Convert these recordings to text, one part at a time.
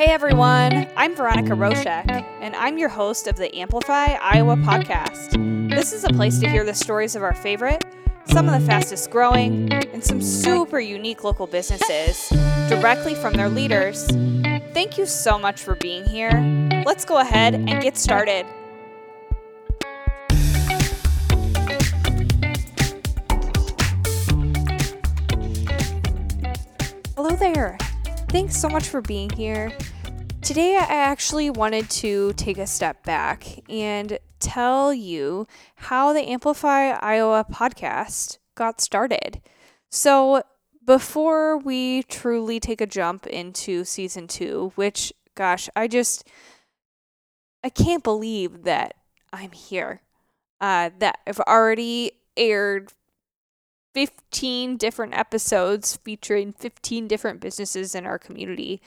Hey everyone, I'm Veronica Roshek, and I'm your host of the Amplify Iowa podcast. This is a place to hear the stories of our favorite, some of the fastest growing, and some super unique local businesses directly from their leaders. Thank you so much for being here. Let's go ahead and get started. Hello there. Thanks so much for being here. Today, I actually wanted to take a step back and tell you how the Amplify Iowa podcast got started. So, before we truly take a jump into season two, which, gosh, I just, I can't believe that I'm here. Uh, that I've already aired 15 different episodes featuring 15 different businesses in our community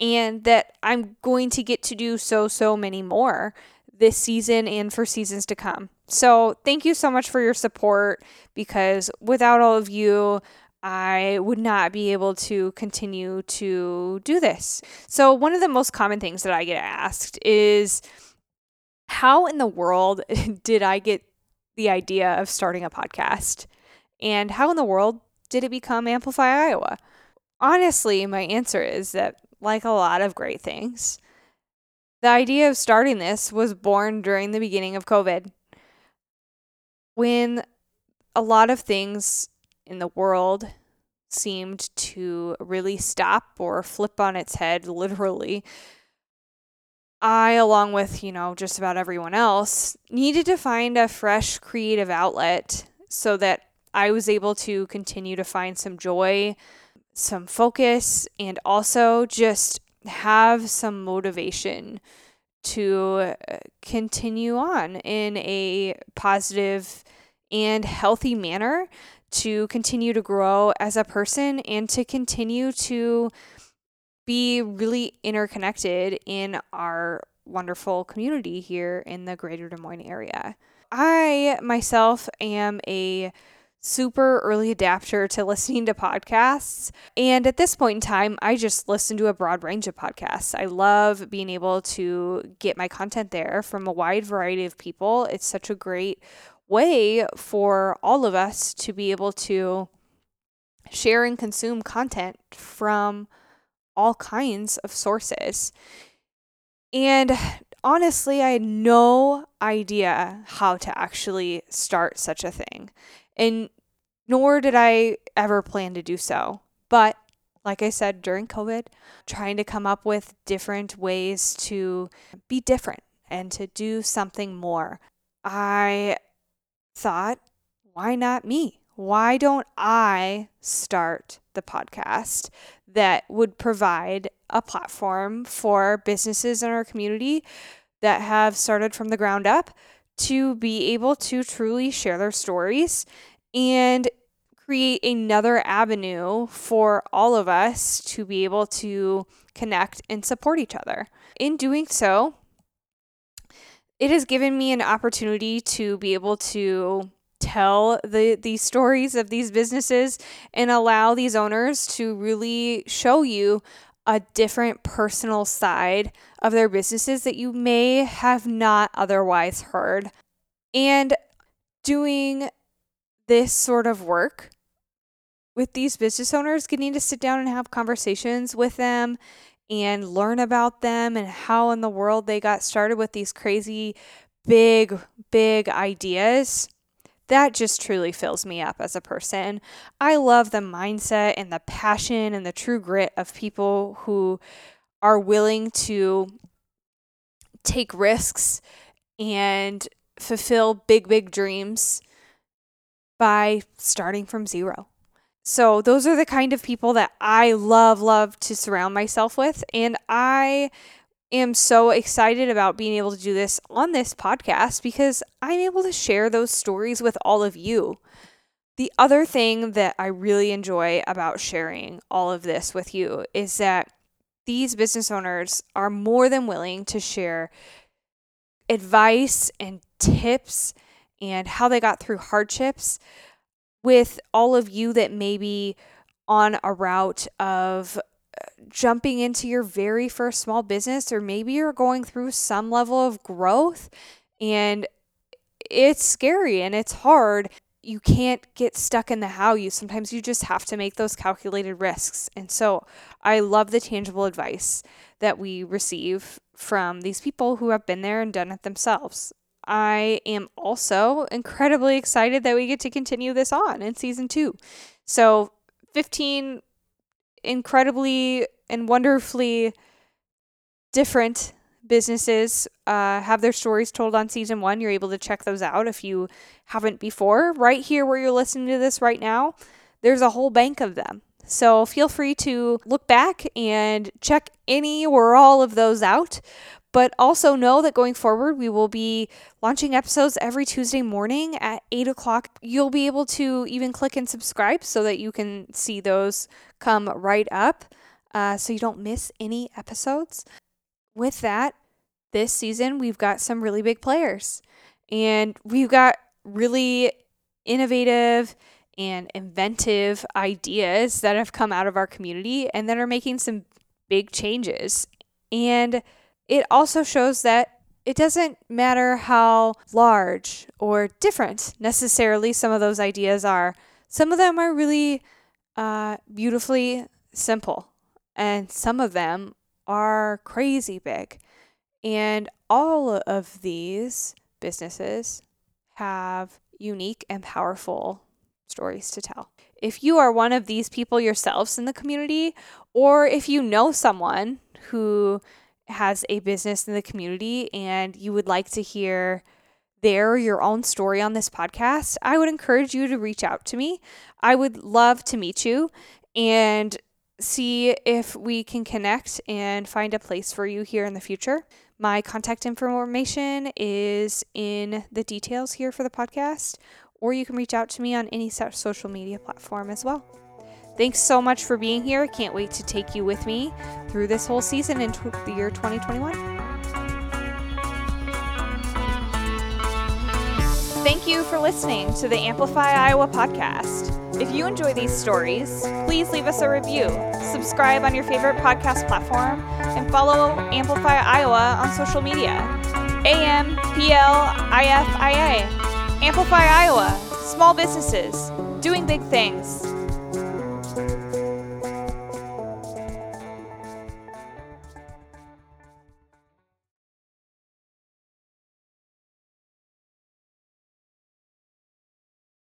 and that I'm going to get to do so, so many more this season and for seasons to come. So, thank you so much for your support because without all of you, I would not be able to continue to do this. So, one of the most common things that I get asked is how in the world did I get the idea of starting a podcast? And how in the world did it become Amplify Iowa? Honestly, my answer is that, like a lot of great things, the idea of starting this was born during the beginning of COVID. When a lot of things in the world seemed to really stop or flip on its head, literally, I, along with, you know, just about everyone else, needed to find a fresh creative outlet so that I was able to continue to find some joy, some focus, and also just have some motivation to uh, continue on in a positive and healthy manner to continue to grow as a person and to continue to be really interconnected in our wonderful community here in the greater Des Moines area. I myself am a super early adapter to listening to podcasts. And at this point in time, I just listen to a broad range of podcasts. I love being able to get my content there from a wide variety of people. It's such a great way for all of us to be able to share and consume content from all kinds of sources. And honestly, I had no idea how to actually start such a thing and nor did I ever plan to do so. But like I said during COVID, trying to come up with different ways to be different and to do something more. I thought, why not me? Why don't I start the podcast that would provide a platform for businesses in our community that have started from the ground up to be able to truly share their stories and create another avenue for all of us to be able to connect and support each other. In doing so, it has given me an opportunity to be able to tell the these stories of these businesses and allow these owners to really show you a different personal side of their businesses that you may have not otherwise heard. And doing this sort of work with these business owners, getting to sit down and have conversations with them and learn about them and how in the world they got started with these crazy, big, big ideas. That just truly fills me up as a person. I love the mindset and the passion and the true grit of people who are willing to take risks and fulfill big, big dreams by starting from zero. So, those are the kind of people that I love, love to surround myself with. And I am so excited about being able to do this on this podcast because I'm able to share those stories with all of you. The other thing that I really enjoy about sharing all of this with you is that these business owners are more than willing to share advice and tips and how they got through hardships with all of you that may be on a route of jumping into your very first small business, or maybe you're going through some level of growth and it's scary and it's hard. You can't get stuck in the how you. Sometimes you just have to make those calculated risks. And so I love the tangible advice that we receive from these people who have been there and done it themselves. I am also incredibly excited that we get to continue this on in season two. So, 15 incredibly and wonderfully different businesses uh, have their stories told on season one. You're able to check those out if you haven't before. Right here, where you're listening to this right now, there's a whole bank of them. So feel free to look back and check any or all of those out. But also know that going forward, we will be launching episodes every Tuesday morning at 8 o'clock. You'll be able to even click and subscribe so that you can see those come right up uh, so you don't miss any episodes. With that, this season, we've got some really big players and we've got really innovative and inventive ideas that have come out of our community and that are making some big changes. And it also shows that it doesn't matter how large or different necessarily some of those ideas are. Some of them are really uh, beautifully simple, and some of them are crazy big. And all of these businesses have unique and powerful stories to tell. If you are one of these people yourselves in the community, or if you know someone who has a business in the community and you would like to hear their your own story on this podcast, I would encourage you to reach out to me. I would love to meet you and see if we can connect and find a place for you here in the future. My contact information is in the details here for the podcast, or you can reach out to me on any social media platform as well. Thanks so much for being here. Can't wait to take you with me through this whole season in the year 2021. Thank you for listening to the Amplify Iowa podcast. If you enjoy these stories, please leave us a review, subscribe on your favorite podcast platform, and follow Amplify Iowa on social media. AMPLIFIA. Amplify Iowa. Small businesses doing big things.